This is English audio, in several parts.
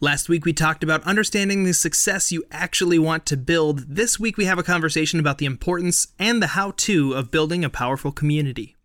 Last week we talked about understanding the success you actually want to build. This week we have a conversation about the importance and the how to of building a powerful community.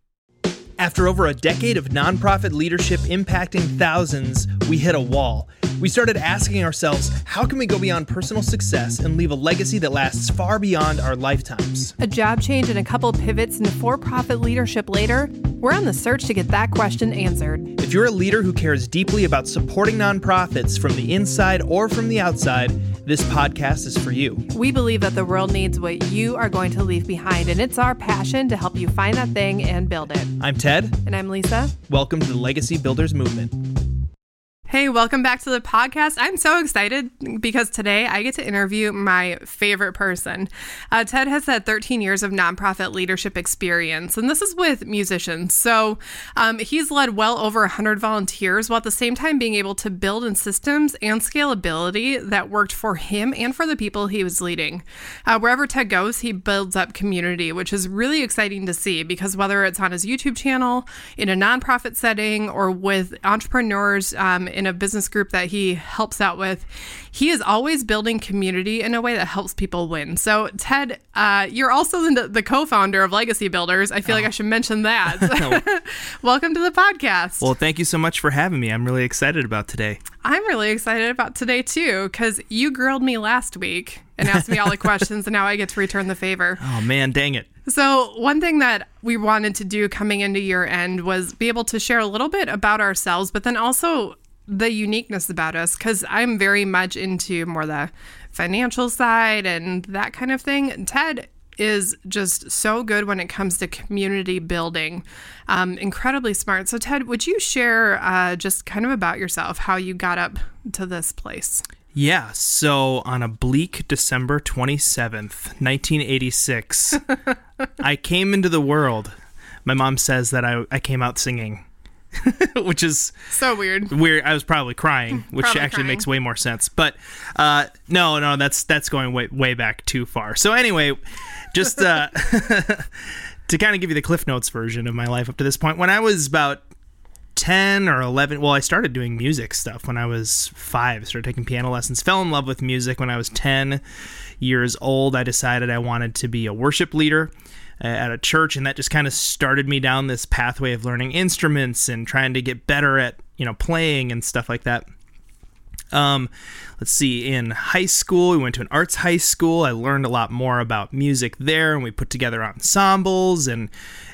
After over a decade of nonprofit leadership impacting thousands, we hit a wall. We started asking ourselves, how can we go beyond personal success and leave a legacy that lasts far beyond our lifetimes? A job change and a couple pivots into for profit leadership later, we're on the search to get that question answered. If you're a leader who cares deeply about supporting nonprofits from the inside or from the outside, this podcast is for you. We believe that the world needs what you are going to leave behind, and it's our passion to help you find that thing and build it. I'm Ted. And I'm Lisa. Welcome to the Legacy Builders Movement. Hey, welcome back to the podcast. I'm so excited because today I get to interview my favorite person. Uh, Ted has had 13 years of nonprofit leadership experience, and this is with musicians. So um, he's led well over 100 volunteers while at the same time being able to build in systems and scalability that worked for him and for the people he was leading. Uh, wherever Ted goes, he builds up community, which is really exciting to see because whether it's on his YouTube channel, in a nonprofit setting, or with entrepreneurs, um, in a business group that he helps out with, he is always building community in a way that helps people win. So, Ted, uh, you're also the, the, co-founder of Legacy Builders. I feel oh. like I should mention that. Welcome to the podcast. Well, thank you so much for having me. I'm really excited about today. I'm really excited about today too, because you grilled me last week and asked me all the questions, and now I get to return the favor. Oh man, dang it! So, one thing that we wanted to do coming into year end was be able to share a little bit about ourselves, but then also the uniqueness about us because I'm very much into more the financial side and that kind of thing. Ted is just so good when it comes to community building, um, incredibly smart. So, Ted, would you share uh, just kind of about yourself, how you got up to this place? Yeah, so on a bleak December 27th, 1986, I came into the world. My mom says that I, I came out singing. which is so weird. Weird. I was probably crying, which probably actually crying. makes way more sense. But uh, no, no, that's that's going way way back too far. So anyway, just uh, to kind of give you the Cliff Notes version of my life up to this point, when I was about 10 or 11 well i started doing music stuff when i was five started taking piano lessons fell in love with music when i was 10 years old i decided i wanted to be a worship leader at a church, and that just kind of started me down this pathway of learning instruments and trying to get better at you know playing and stuff like that. Um, let's see, in high school, we went to an arts high school. I learned a lot more about music there, and we put together ensembles and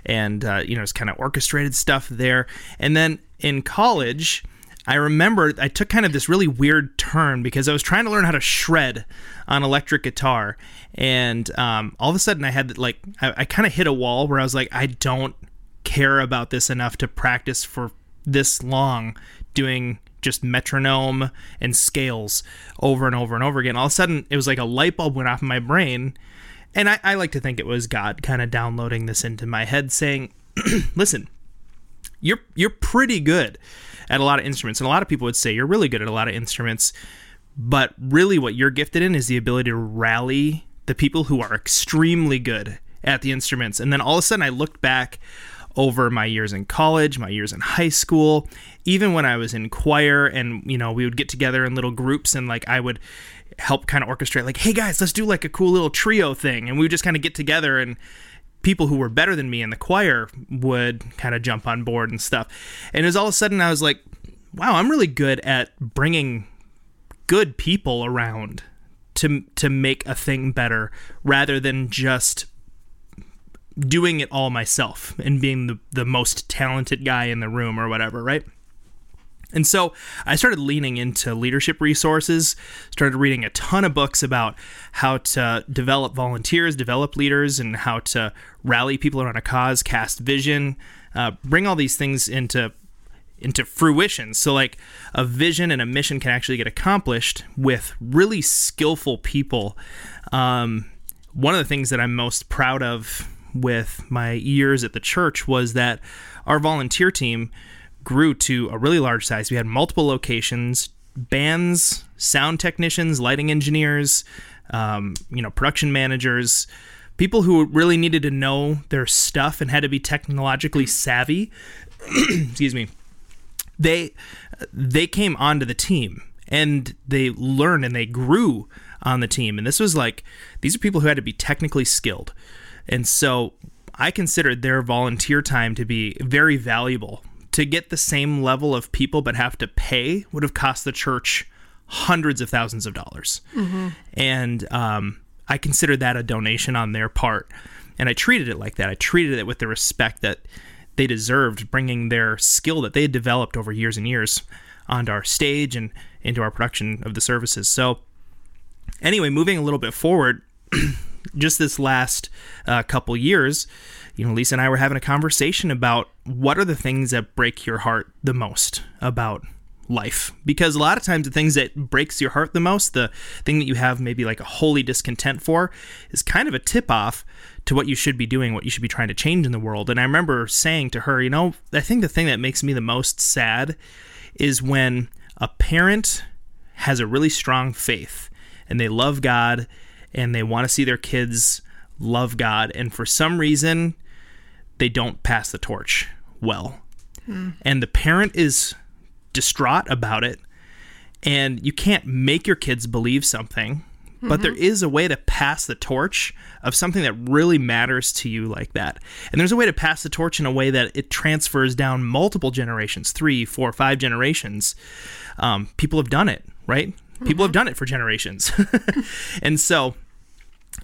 and uh, you know, it's kind of orchestrated stuff there. And then in college, I remember I took kind of this really weird turn because I was trying to learn how to shred on electric guitar, and um, all of a sudden I had like I, I kind of hit a wall where I was like, I don't care about this enough to practice for this long doing just metronome and scales over and over and over again. All of a sudden, it was like a light bulb went off in my brain. And I, I like to think it was God kind of downloading this into my head saying, listen, you're you're pretty good at a lot of instruments. And a lot of people would say you're really good at a lot of instruments. But really, what you're gifted in is the ability to rally the people who are extremely good at the instruments. And then all of a sudden, I looked back over my years in college, my years in high school, even when I was in choir, and you know, we would get together in little groups and like I would help kind of orchestrate, like, hey guys, let's do like a cool little trio thing. And we would just kind of get together and people who were better than me in the choir would kind of jump on board and stuff. And it was all of a sudden I was like, wow, I'm really good at bringing good people around to to make a thing better rather than just doing it all myself and being the, the most talented guy in the room or whatever, right? And so I started leaning into leadership resources, started reading a ton of books about how to develop volunteers, develop leaders, and how to rally people around a cause, cast vision, uh, bring all these things into into fruition. So like a vision and a mission can actually get accomplished with really skillful people. Um, one of the things that I'm most proud of with my years at the church was that our volunteer team grew to a really large size. We had multiple locations, bands, sound technicians, lighting engineers, um, you know, production managers, people who really needed to know their stuff and had to be technologically savvy. Excuse me. They they came onto the team and they learned and they grew on the team. And this was like these are people who had to be technically skilled. And so I considered their volunteer time to be very valuable. To get the same level of people but have to pay would have cost the church hundreds of thousands of dollars. And um, I considered that a donation on their part. And I treated it like that. I treated it with the respect that they deserved, bringing their skill that they had developed over years and years onto our stage and into our production of the services. So, anyway, moving a little bit forward, just this last uh, couple years, you know, Lisa and I were having a conversation about what are the things that break your heart the most about life? Because a lot of times the things that breaks your heart the most the thing that you have maybe like a holy discontent for is kind of a tip off to what you should be doing what you should be trying to change in the world. And i remember saying to her you know i think the thing that makes me the most sad is when a parent has a really strong faith and they love god and they want to see their kids love god. And for some reason they don't pass the torch well. Hmm. And the parent is distraught about it and you can't make your kids believe something but hmm. there is a way to pass the torch of something that really matters to you like that. And there's a way to pass the torch in a way that it transfers down multiple generations three four five generations. Um, people have done it right? People hmm. have done it for generations. And so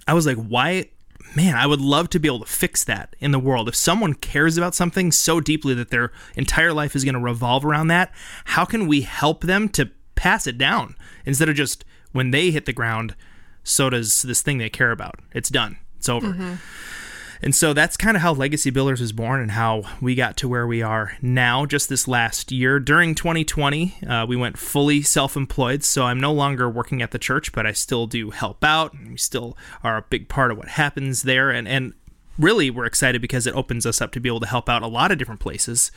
i was like why man, I would love to be able to fix that in the world. If someone cares about something so deeply that their entire life is going to revolve around that, how can we help them to pass it down instead of just when they hit the ground, so does this thing they care about. It's done. It's over. Mm-hmm. And so that's kind of how Legacy Builders was born and how we got to where we are now, just this last year. During 2020, uh, we went fully self employed. So I'm no longer working at the church, but I still do help out. And we still are a big part of what happens there. And, and really, we're excited because it opens us up to be able to help out a lot of different places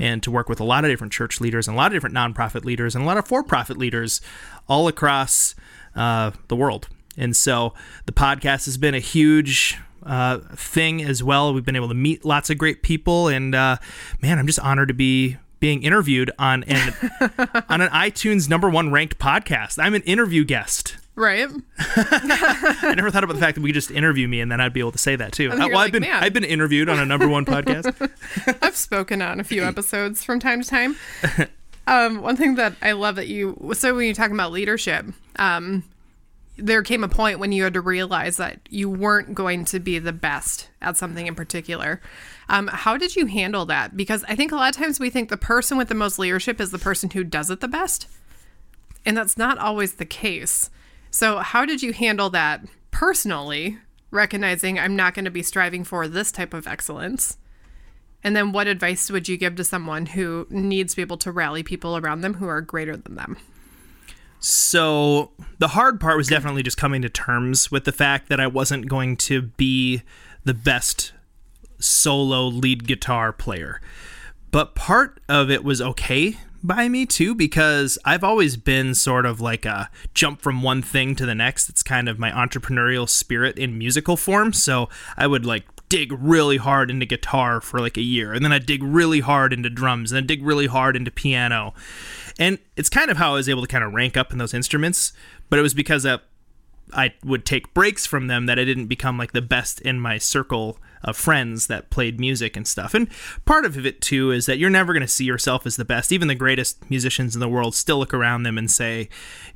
and to work with a lot of different church leaders and a lot of different nonprofit leaders and a lot of for profit leaders all across uh, the world. And so the podcast has been a huge uh, thing as well. We've been able to meet lots of great people, and uh, man, I'm just honored to be being interviewed on an on an iTunes number one ranked podcast. I'm an interview guest. Right? I never thought about the fact that we could just interview me, and then I'd be able to say that too. think Uh, well, like, I've been "Man." I've been interviewed on a number one podcast. I've spoken on a few episodes from time to time. Um, one thing that I love that you so when you're talking about leadership, um, there came a point when you had to realize that you weren't going to be the best at something in particular. Um, how did you handle that? Because I think a lot of times we think the person with the most leadership is the person who does it the best, and that's not always the case. So, how did you handle that personally, recognizing I'm not going to be striving for this type of excellence? And then what advice would you give to someone who needs to be able to rally people around them who are greater than them? So the hard part was definitely just coming to terms with the fact that I wasn't going to be the best solo lead guitar player. But part of it was okay by me too because I've always been sort of like a jump from one thing to the next. It's kind of my entrepreneurial spirit in musical form. So I would like dig really hard into guitar for like a year and then I'd dig really hard into drums and then dig really hard into piano. And it's kind of how I was able to kind of rank up in those instruments, but it was because that I would take breaks from them that I didn't become like the best in my circle of friends that played music and stuff. And part of it too is that you're never going to see yourself as the best. Even the greatest musicians in the world still look around them and say,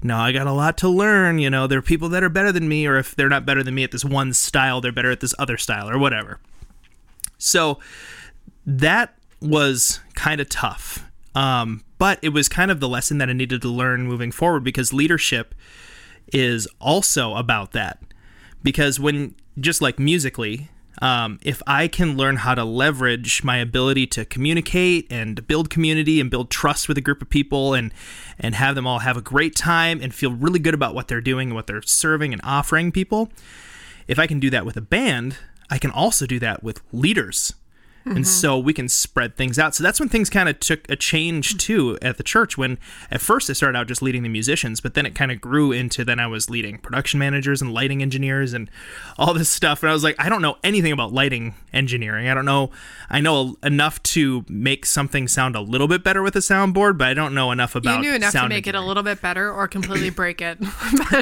"No, I got a lot to learn." You know, there are people that are better than me, or if they're not better than me at this one style, they're better at this other style, or whatever. So that was kind of tough. Um, but it was kind of the lesson that I needed to learn moving forward because leadership is also about that. Because when, just like musically, um, if I can learn how to leverage my ability to communicate and build community and build trust with a group of people and and have them all have a great time and feel really good about what they're doing and what they're serving and offering people, if I can do that with a band, I can also do that with leaders And uh-huh. so we can spread things out. So that's when things kind of took a change mm. too at the church. When at first I started out just leading the musicians, but then it kind of grew into then I was leading production managers and lighting engineers and all this stuff. And I was like, I don't know anything about lighting engineering. I don't know. I know enough to make something sound a little bit better with a soundboard, but I don't know enough about. You knew enough to make it a little bit better or completely break it.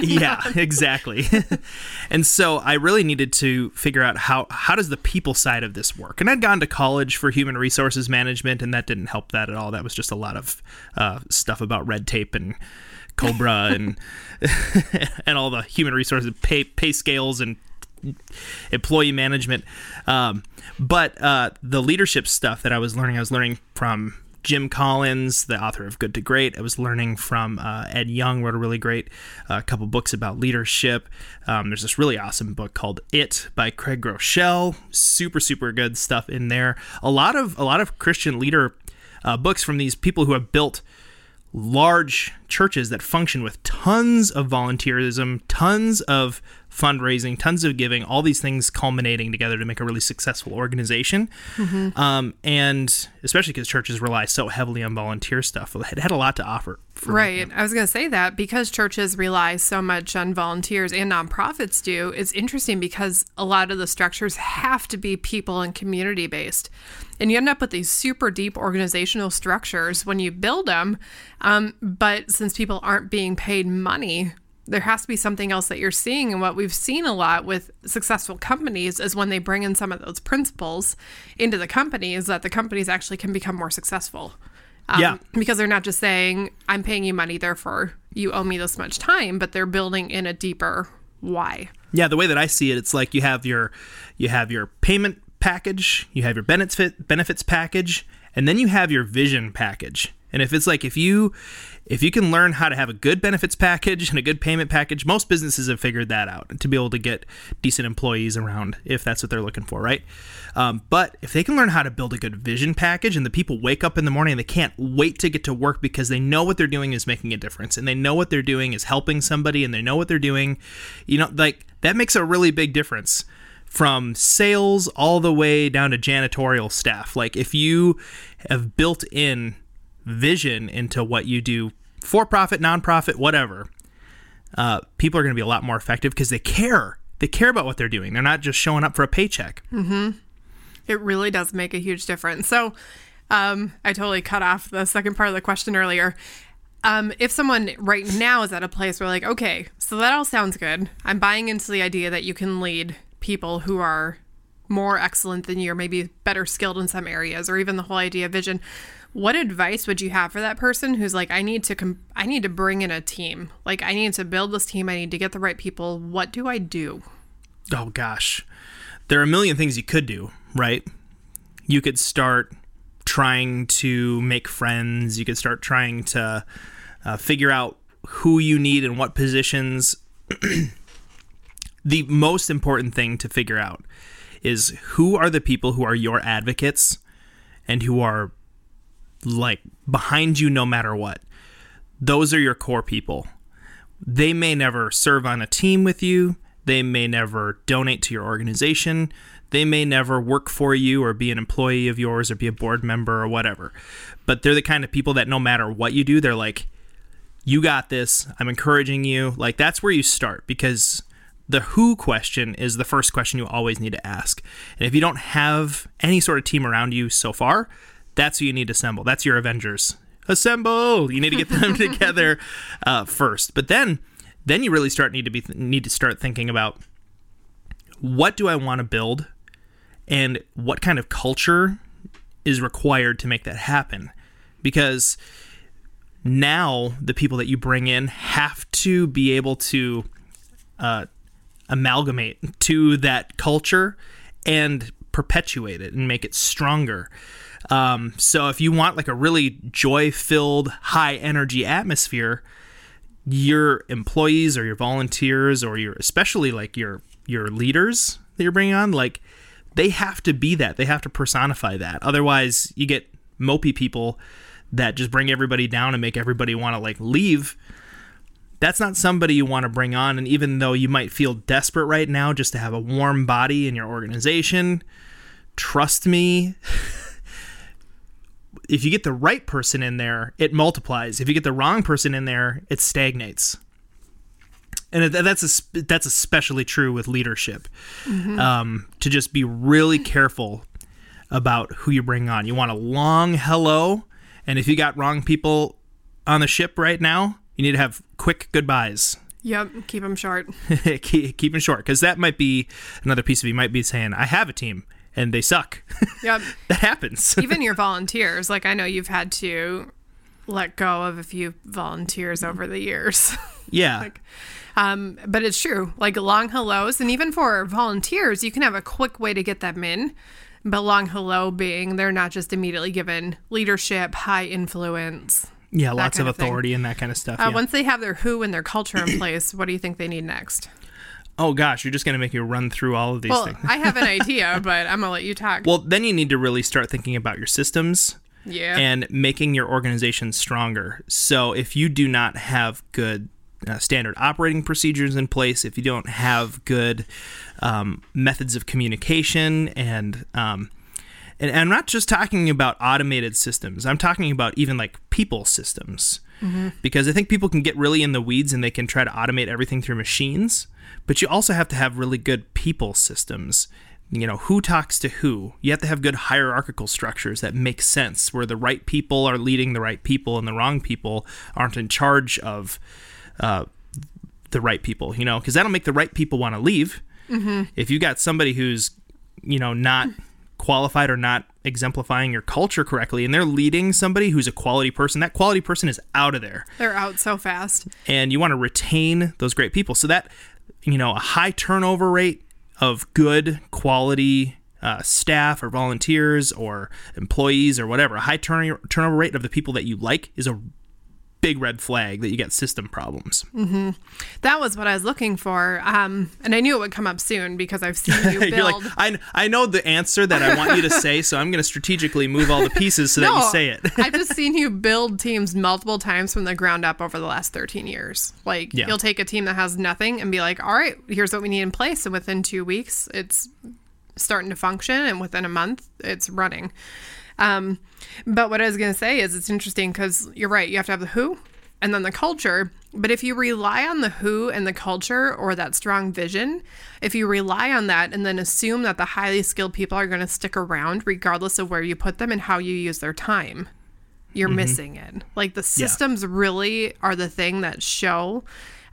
Yeah exactly and so i really needed to figure out how how does the people side of this work and i'd gone to college for human resources management and that didn't help that at all that was just a lot of uh, stuff about red tape and cobra and and all the human resources pay pay scales and employee management. Um, but uh, the leadership stuff that I was learning, I was learning from Jim Collins, the author of Good to Great. I was learning from uh, Ed Young, wrote a really great uh, couple books about leadership. Um, there's this really awesome book called It by Craig Groeschel. Super, super good stuff in there. A lot of a lot of Christian leader uh, books from these people who have built large churches that function with tons of volunteerism, tons of fundraising, tons of giving, all these things culminating together to make a really successful organization. Um, and especially because churches rely so heavily on volunteer stuff, it had a lot to offer. Right. I was going to say that because churches rely so much on volunteers and nonprofits do, it's interesting because a lot of the structures have to be people and community based. And you end up with these super deep organizational structures when you build them. Um, but since people aren't being paid money, there has to be something else that you're seeing. And what we've seen a lot with successful companies is when they bring in some of those principles into the company, is that the companies actually can become more successful. Um, Yeah. Because they're not just saying, I'm paying you money, therefore you owe me this much time, but they're building in a deeper why. Yeah, the way that I see it, it's like you have your you have your payment package, you have your benefit benefits package, and then you have your vision package. And if it's like if you if you can learn how to have a good benefits package and a good payment package, most businesses have figured that out to be able to get decent employees around if that's what they're looking for, right? Um, but if they can learn how to build a good vision package and the people wake up in the morning and they can't wait to get to work because they know what they're doing is making a difference and they know what they're doing is helping somebody and they know what they're doing, you know, like that makes a really big difference from sales all the way down to janitorial staff. Like if you have built in vision into what you do, for profit, nonprofit, whatever, uh, people are going to be a lot more effective because they care. They care about what they're doing. They're not just showing up for a paycheck. It really does make a huge difference. So, um, I totally cut off the second part of the question earlier. Um, if someone right now is at a place where, like, okay, so that all sounds good. I'm buying into the idea that you can lead people who are more excellent than you, or maybe better skilled in some areas, or even the whole idea of vision. What advice would you have for that person who's like, I need to, com- I need to bring in a team. Like, I need to build this team. I need to get the right people. What do I do? Oh gosh, there are a million things you could do, right? You could start trying to make friends. You could start trying to uh, figure out who you need and what positions. the most important thing to figure out is who are the people who are your advocates and who are like behind you no matter what. Those are your core people. They may never serve on a team with you. They may never donate to your organization. They may never work for you or be an employee of yours or be a board member or whatever. But they're the kind of people that no matter what you do, they're like, you got this. I'm encouraging you. Like, that's where you start because the who question is the first question you always need to ask. And if you don't have any sort of team around you so far, that's who you need to assemble. That's your Avengers. Assemble! You need to get them together uh, first. But then, then you really start need to be need to start thinking about what do I want to build, and what kind of culture is required to make that happen. Because now the people that you bring in have to be able to uh, amalgamate to that culture and perpetuate it and make it stronger. Um, so if you want like a really joy-filled, high-energy atmosphere, your employees or your volunteers or your especially like your your leaders that you're bringing on, like they have to be that. They have to personify that. Otherwise, you get mopey people that just bring everybody down and make everybody want to like leave that's not somebody you want to bring on. And even though you might feel desperate right now just to have a warm body in your organization, trust me, if you get the right person in there, it multiplies. If you get the wrong person in there, it stagnates. And that's a, that's especially true with leadership. Um, to just be really careful about who you bring on. You want a long hello, and if you got wrong people on the ship right now, you need to have quick goodbyes. Yep, keep them short. keep, keep it short because that might be another piece of you might be saying i have a team and they suck Yep. that happens Even your volunteers, like I know you've had to let go of a few volunteers over the years. yeah Um, but it's true. Like long hellos, and even for volunteers, you can have a quick way to get them in. But long hello being they're not just immediately given leadership, high influence. yeah lots of of authority and that kind of stuff Uh, yeah. Once they have their who and their culture in place, what do you think they need next? Oh gosh you're just going to make you run through all of these Well, things I have an idea, but I'm gonna let you talk. well then you need to really start thinking about your systems yeah. and making your organization stronger so if you do not have good uh, standard operating procedures in place if you don't have good um, methods of communication and um, and I'm not just talking about automated systems. I'm talking about even like people systems. Because I think people can get really in the weeds and they can try to automate everything through machines, but you also have to have really good people systems. You know, who talks to who? You have to have good hierarchical structures that make sense where the right people are leading the right people and the wrong people aren't in charge of uh, the right people, you know, because that'll make the right people want to leave. If you got somebody who's, you know, not qualified or not exemplifying your culture correctly and they're leading somebody who's a quality person, that quality person is out of there. They're out so fast. And you want to retain those great people. So that, you know, a high turnover rate of good quality uh, staff or volunteers or employees or whatever, a high turn- turnover rate of the people that you like is a big red flag that you get system problems. That was what I was looking for. Um, and I knew it would come up soon because I've seen you build. You're like, I, I know the answer that I want you to say, so I'm going to strategically move all the pieces so that you say it. I've just seen you build teams multiple times from the ground up over the last 13 years. Like, Yeah. you'll take a team that has nothing and be like, all right, here's what we need in place. And within two weeks, it's starting to function. And within a month, it's running. Um, but what I was going to say is it's interesting because you're right. You have to have the who and then the culture. But if you rely on the who and the culture or that strong vision, if you rely on that and then assume that the highly skilled people are going to stick around regardless of where you put them and how you use their time, you're missing it. Like the systems really are the thing that show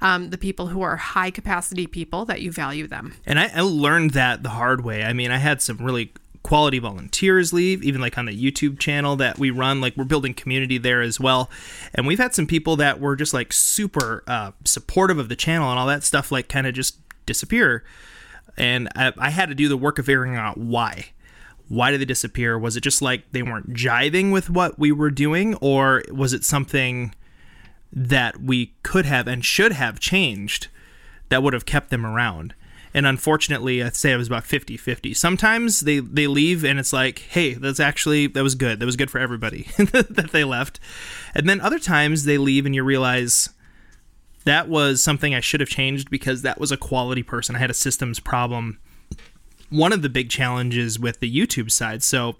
um, the people who are high capacity people that you value them. And I, I learned that the hard way. I mean, I had some really quality volunteers leave, even like on the YouTube channel that we run. Like we're building community there as well. And we've had some people that were just like super uh, supportive of the channel and all that stuff, like kind of just disappear. And I, I had to do the work of figuring out why. Why did they disappear? Was it just like they weren't jiving with what we were doing, or was it something that we could have and should have changed that would have kept them around. And unfortunately, I'd say it was about 50 50. Sometimes they, they leave and it's like, hey, that's actually, that was good. That was good for everybody that they left. And then other times they leave and you realize that was something I should have changed because that was a quality person. I had a systems problem. One of the big challenges with the YouTube side. So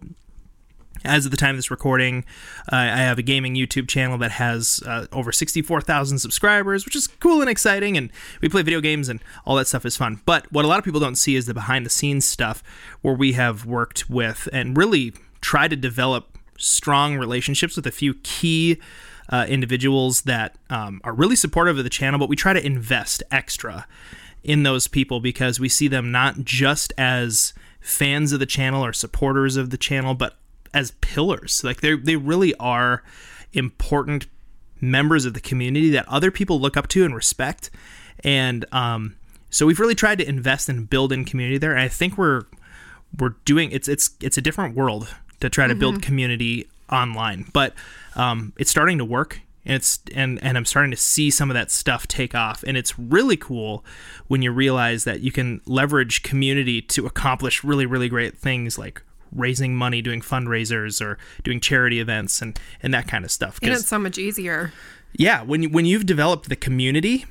as of the time of this recording, uh, I have a gaming YouTube channel that has uh, over 64,000 subscribers, which is cool and exciting. And we play video games and all that stuff is fun. But what a lot of people don't see is the behind the scenes stuff where we have worked with and really tried to develop strong relationships with a few key uh, individuals that um, are really supportive of the channel, but we try to invest extra in those people because we see them not just as fans of the channel or supporters of the channel, but as pillars. Like they they really are important members of the community that other people look up to and respect. And um, so we've really tried to invest and build in community there. And I think we're we're doing it's it's it's a different world to try to build community online, but um, it's starting to work. And it's and and I'm starting to see some of that stuff take off, and it's really cool when you realize that you can leverage community to accomplish really really great things like raising money, doing fundraisers, or doing charity events, and and that kind of stuff. And it's so much easier. yeah, when you, when you've developed the community,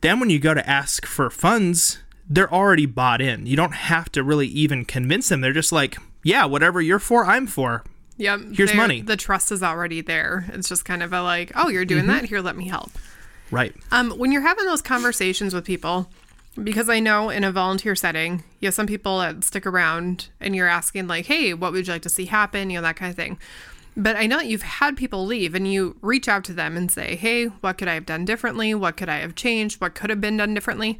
then when you go to ask for funds, they're already bought in. You don't have to really even convince them. They're just like, yeah, whatever you're for, I'm for. Yep. Here's money. The trust is already there. It's just kind of a like, oh, you're doing Mm-hmm. that. Here, let me help. Right. Um, when you're having those conversations with people, because I know in a volunteer setting, you have some people that stick around and you're asking, like, hey, what would you like to see happen? You know, that kind of thing. But I know that you've had people leave and you reach out to them and say, hey, what could I have done differently? What could I have changed? What could have been done differently?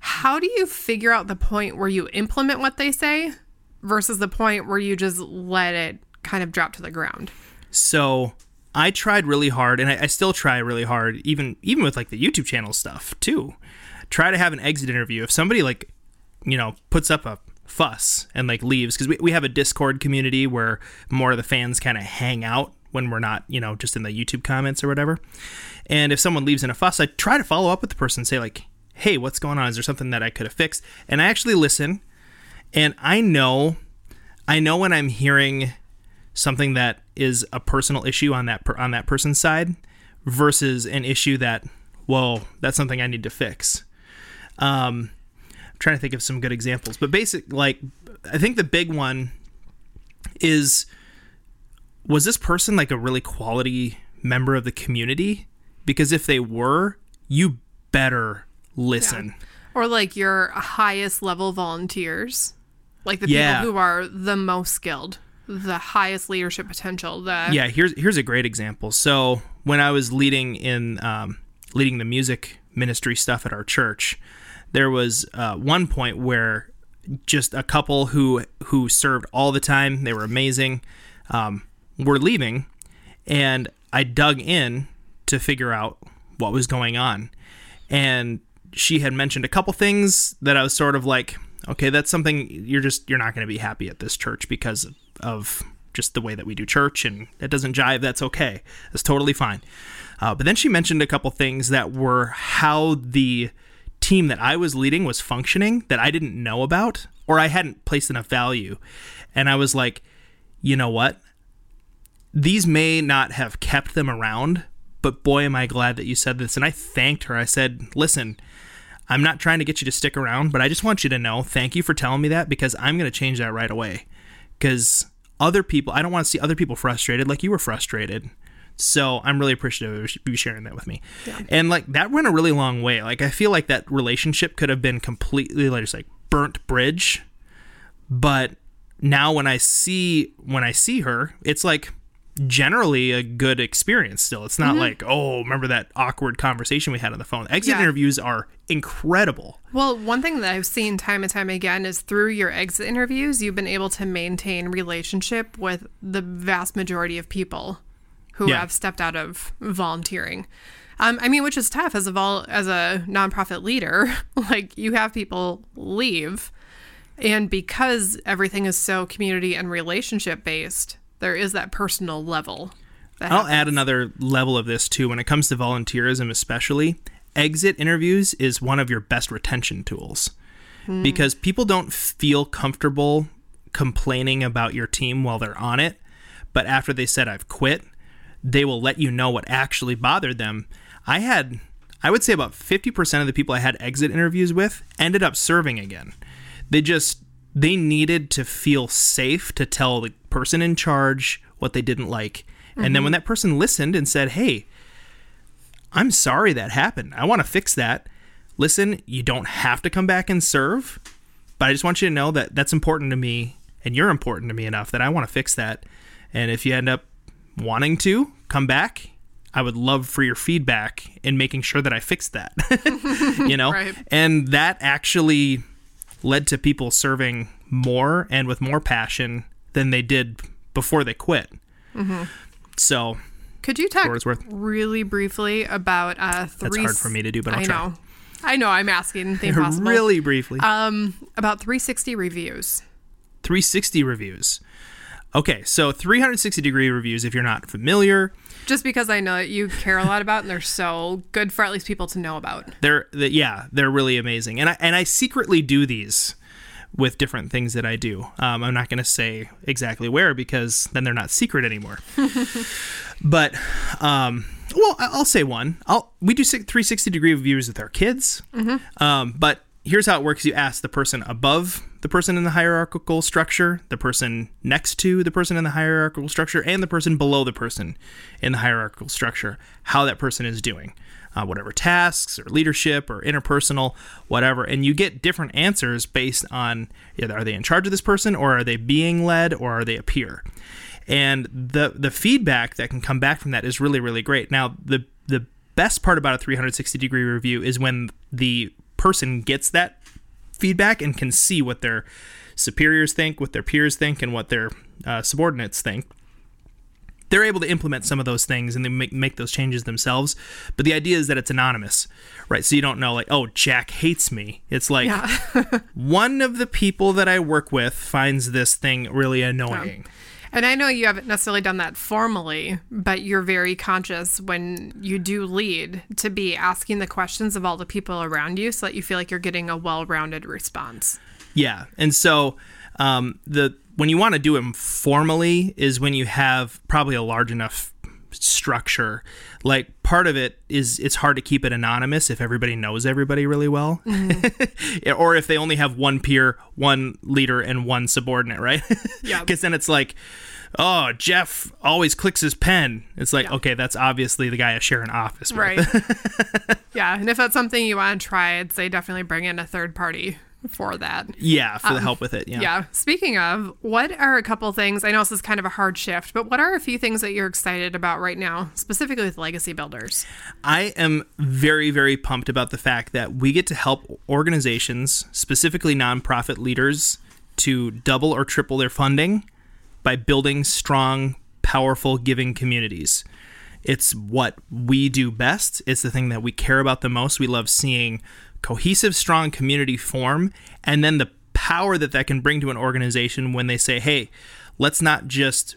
How do you figure out the point where you implement what they say versus the point where you just let it kind of drop to the ground? So I tried really hard, and I, I still try really hard, even even with like the YouTube channel stuff too. Try to have an exit interview. If somebody like, you know, puts up a fuss and like leaves, because we, we have a Discord community where more of the fans kind of hang out when we're not, you know, just in the YouTube comments or whatever. And if someone leaves in a fuss, I try to follow up with the person and say like, "Hey, what's going on? Is there something that I could have fixed?" And I actually listen, and I know, I know when I'm hearing something that is a personal issue on that per, on that person's side versus an issue that well that's something I need to fix. Um, I'm trying to think of some good examples, but basic like I think the big one is was this person like a really quality member of the community? Because if they were, you better listen. Or like your highest level volunteers, like the Yeah. people who are the most skilled, the highest leadership potential. The yeah here's here's a great example so when i was leading in um, leading the music ministry stuff at our church there was uh, one point where just a couple who who served all the time they were amazing um, were leaving and i dug in to figure out what was going on. And she had mentioned a couple things that i was sort of like okay that's something you're just you're not going to be happy at this church because of just the way that we do church and it doesn't jive that's okay. That's totally fine. Uh, but then she mentioned a couple things that were how the team that i was leading was functioning that i didn't know about or i hadn't placed enough value. And i was like you know what? These may not have kept them around but boy am i glad that you said this. And i thanked her. I said listen i'm not trying to get you to stick around but i just want you to know thank you for telling me that because i'm going to change that right away. Because other people i don't want to see other people frustrated like you were frustrated so i'm really appreciative of you sharing that with me. And like that went a really long way. Like i feel like that relationship could have been completely like just like burnt bridge. But now when i see when i see her it's like generally a good experience still. It's not mm-hmm. like oh remember that awkward conversation we had on the phone? Exit Yeah. interviews are incredible. Well, one thing that I've seen time and time again is through your exit interviews, you've been able to maintain relationship with the vast majority of people who Yeah. have stepped out of volunteering. Um, I mean, which is tough as a vol- as a nonprofit leader. like you have people leave, and because everything is so community and relationship based, there is that personal level. That I'll add another level of this too. When it comes to volunteerism, especially, exit interviews is one of your best retention tools because people don't feel comfortable complaining about your team while they're on it. But after they said, I've quit, they will let you know what actually bothered them. I had, I would say about 50% of the people I had exit interviews with ended up serving again. They just, they needed to feel safe to tell the person in charge what they didn't like. And then mm-hmm. when that person listened and said, hey, I'm sorry that happened. I want to fix that. Listen, you don't have to come back and serve, but I just want you to know that that's important to me and you're important to me enough that I want to fix that. And if you end up wanting to come back, I would love for your feedback in making sure that I fixed that. you know? Right. And that actually led to people serving more and with more passion than they did before they quit. So Could you talk what it's worth. really briefly about uh, three? That's hard for me to do, but I'll I try. know. I know. I'm asking the impossible. really briefly. Um, about 360 reviews. 360 reviews. Okay, so 360 degree reviews, if you're not familiar, Just because I know that you care a lot about, and they're so good for at least people to know about. they're the, yeah, they're really amazing. And I and I secretly do these with different things that I do. Um, I'm not going to say exactly where because then they're not secret anymore. but um, well, I'll say one. I'll we do 360 degree reviews with our kids. Um, but here's how it works you ask the person above the person in the hierarchical structure, the person next to the person in the hierarchical structure, and the person below the person in the hierarchical structure how that person is doing. Uh, whatever tasks or leadership or interpersonal, whatever. And you get different answers based on either are they in charge of this person or are they being led or are they a peer. And the the feedback that can come back from that is really really great. Now the the best part about a 360 degree review is when the person gets that feedback and can see what their superiors think, what their peers think, and what their uh, subordinates think. They're able to implement some of those things and they make, make those changes themselves. But the idea is that it's anonymous, right? So you don't know, like, oh, Jack hates me. It's like Yeah. one of the people that I work with finds this thing really annoying. And I know you haven't necessarily done that formally, but you're very conscious when you do lead to be asking the questions of all the people around you so that you feel like you're getting a well rounded response. Yeah, and so um, the when you want to do them formally is when you have probably a large enough structure. Like part of it is it's hard to keep it anonymous if everybody knows everybody really well, mm-hmm. or if they only have one peer, one leader, and one subordinate, right? Yeah. Because then it's like. Oh, Jeff always clicks his pen. It's like, okay, that's obviously the guy I share an office with. Right. yeah. And if that's something you want to try, I'd say definitely bring in a third party for that. Yeah, for the um, help with it. Yeah. Yeah. Speaking of, what are a couple things? I know this is kind of a hard shift, but what are a few things that you're excited about right now, specifically with Legacy Builders? I am very, very pumped about the fact that we get to help organizations, specifically nonprofit leaders, to double or triple their funding by building strong, powerful, giving communities. It's what we do best. It's the thing that we care about the most. We love seeing cohesive, strong community form, and then the power that that can bring to an organization when they say, hey, let's not just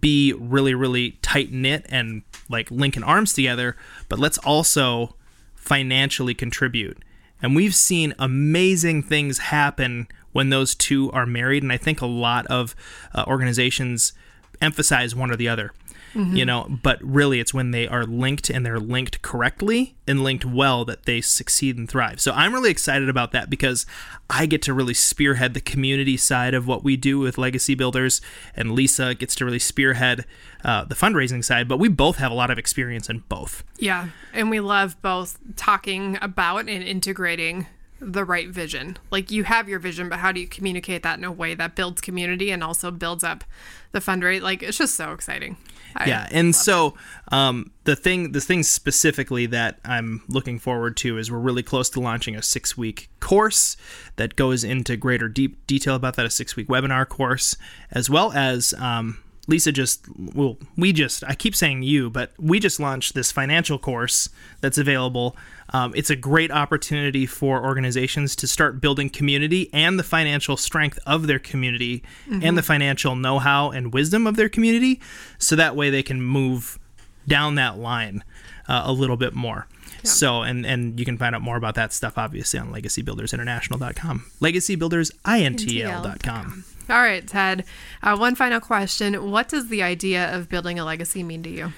be really, really tight knit and like linking arms together, but let's also financially contribute. And we've seen amazing things happen when those two are married. And I think a lot of uh, organizations emphasize one or the other, you know, but really it's when they are linked and they're linked correctly and linked well that they succeed and thrive. So I'm really excited about that because I get to really spearhead the community side of what we do with Legacy Builders, and Lisa gets to really spearhead uh, the fundraising side, but we both have a lot of experience in both. Yeah. And we love both talking about and integrating the right vision. Like you have your vision, but how do you communicate that in a way that builds community and also builds up the fundraise? Like it's just so exciting. I- yeah and so um, the thing the thing specifically that i'm looking forward to is we're really close to launching a six week course that goes into greater deep detail about that a six week webinar course as well as um, lisa just well we just i keep saying you but we just launched this financial course that's available. Um, it's a great opportunity for organizations to start building community and the financial strength of their community and the financial know-how and wisdom of their community so that way they can move down that line uh, a little bit more so and and you can find out more about that stuff obviously on legacybuildersinternational.com legacybuildersintl.com All right, Ted. Uh, one final question. What does the idea of building a legacy mean to you?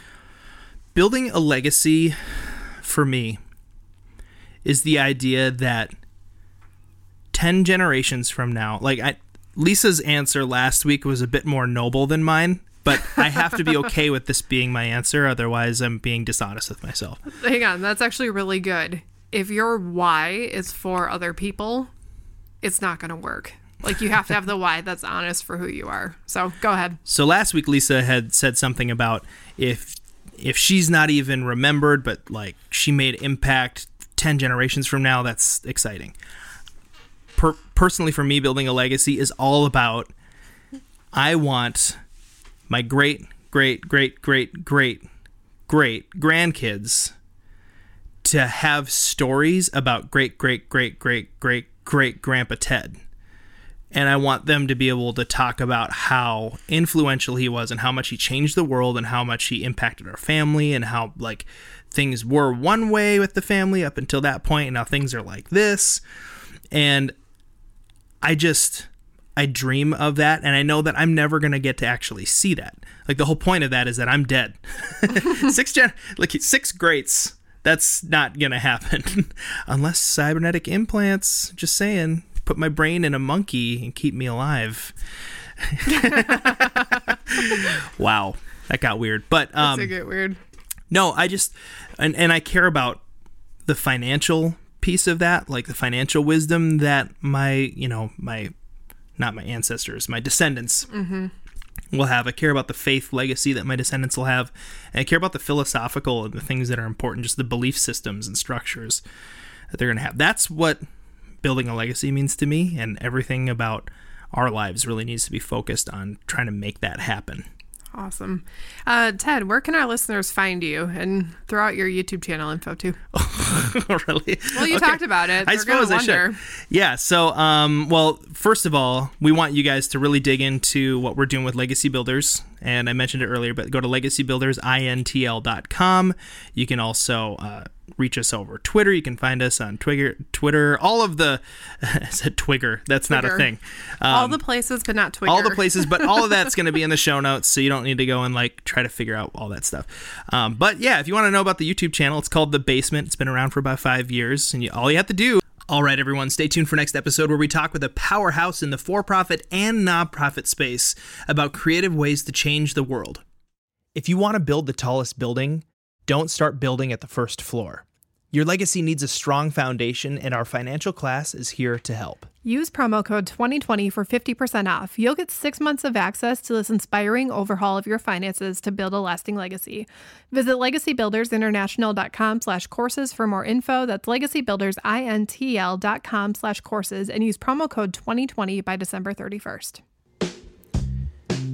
building a legacy for me is the idea that 10 generations from now like I, lisa's answer last week was a bit more noble than mine but i have to be okay with this being my answer otherwise i'm being dishonest with myself Hang on, that's actually really good. If your why is for other people, it's not going to work. Like you have to have the why that's honest for who you are. So go ahead. so last week lisa had said something about if if she's not even remembered but like she made impact 10 generations from now that's exciting per- personally for me building a legacy is all about i want my great great great great great great grandkids to have stories about great great great great great great grandpa ted. And I want them to be able to talk about how influential he was and how much he changed the world and how much he impacted our family and how like things were one way with the family up until that point and now things are like this. And I just I dream of that and I know that I'm never going to get to actually see that. Like the whole point of that is that I'm dead. six gen like six greats that's not gonna happen unless cybernetic implants. Just saying, put my brain in a monkey and keep me alive. wow, that got weird. But um, That's get weird. no, I just and and I care about the financial piece of that, like the financial wisdom that my you know my not my ancestors, my descendants mm-hmm. will have. I care about the faith legacy that my descendants will have, and I care about the philosophical and the things that are important, just the belief systems and structures that they're going to have. That's what building a legacy means to me, and everything about our lives really needs to be focused on trying to make that happen. Awesome. Uh, Ted, where can our listeners find you and throw out your YouTube channel info too? really? Well, you Okay. talked about it. I They're gonna suppose I should. Yeah. So, um, well, first of all, we want you guys to really dig into what we're doing with Legacy Builders, and I mentioned it earlier, but go to legacybuildersintl.com. You can also uh, reach us over Twitter. You can find us on Twitter. Twitter. All of the. I said Twigger. That's not a thing. Um, all the places, but not Twitter. all the places, but all of that's going to be in the show notes, so you don't need to go and like try to figure out all that stuff. Um, but yeah, if you want to know about the YouTube channel, it's called The Basement. It's been around for about five years, and you, all you have to do. All right, everyone, stay tuned for next episode where we talk with a powerhouse in the for-profit and nonprofit space about creative ways to change the world. If you want to build the tallest building, don't start building at the first floor. Your legacy needs a strong foundation, and our financial class is here to help. Use promo code 2020 for 50% off. You'll get six months of access to this inspiring overhaul of your finances to build a lasting legacy. Visit legacybuildersinternational.com slash courses for more info. That's legacybuildersintl.com slash courses and use promo code 2020 by December 31st.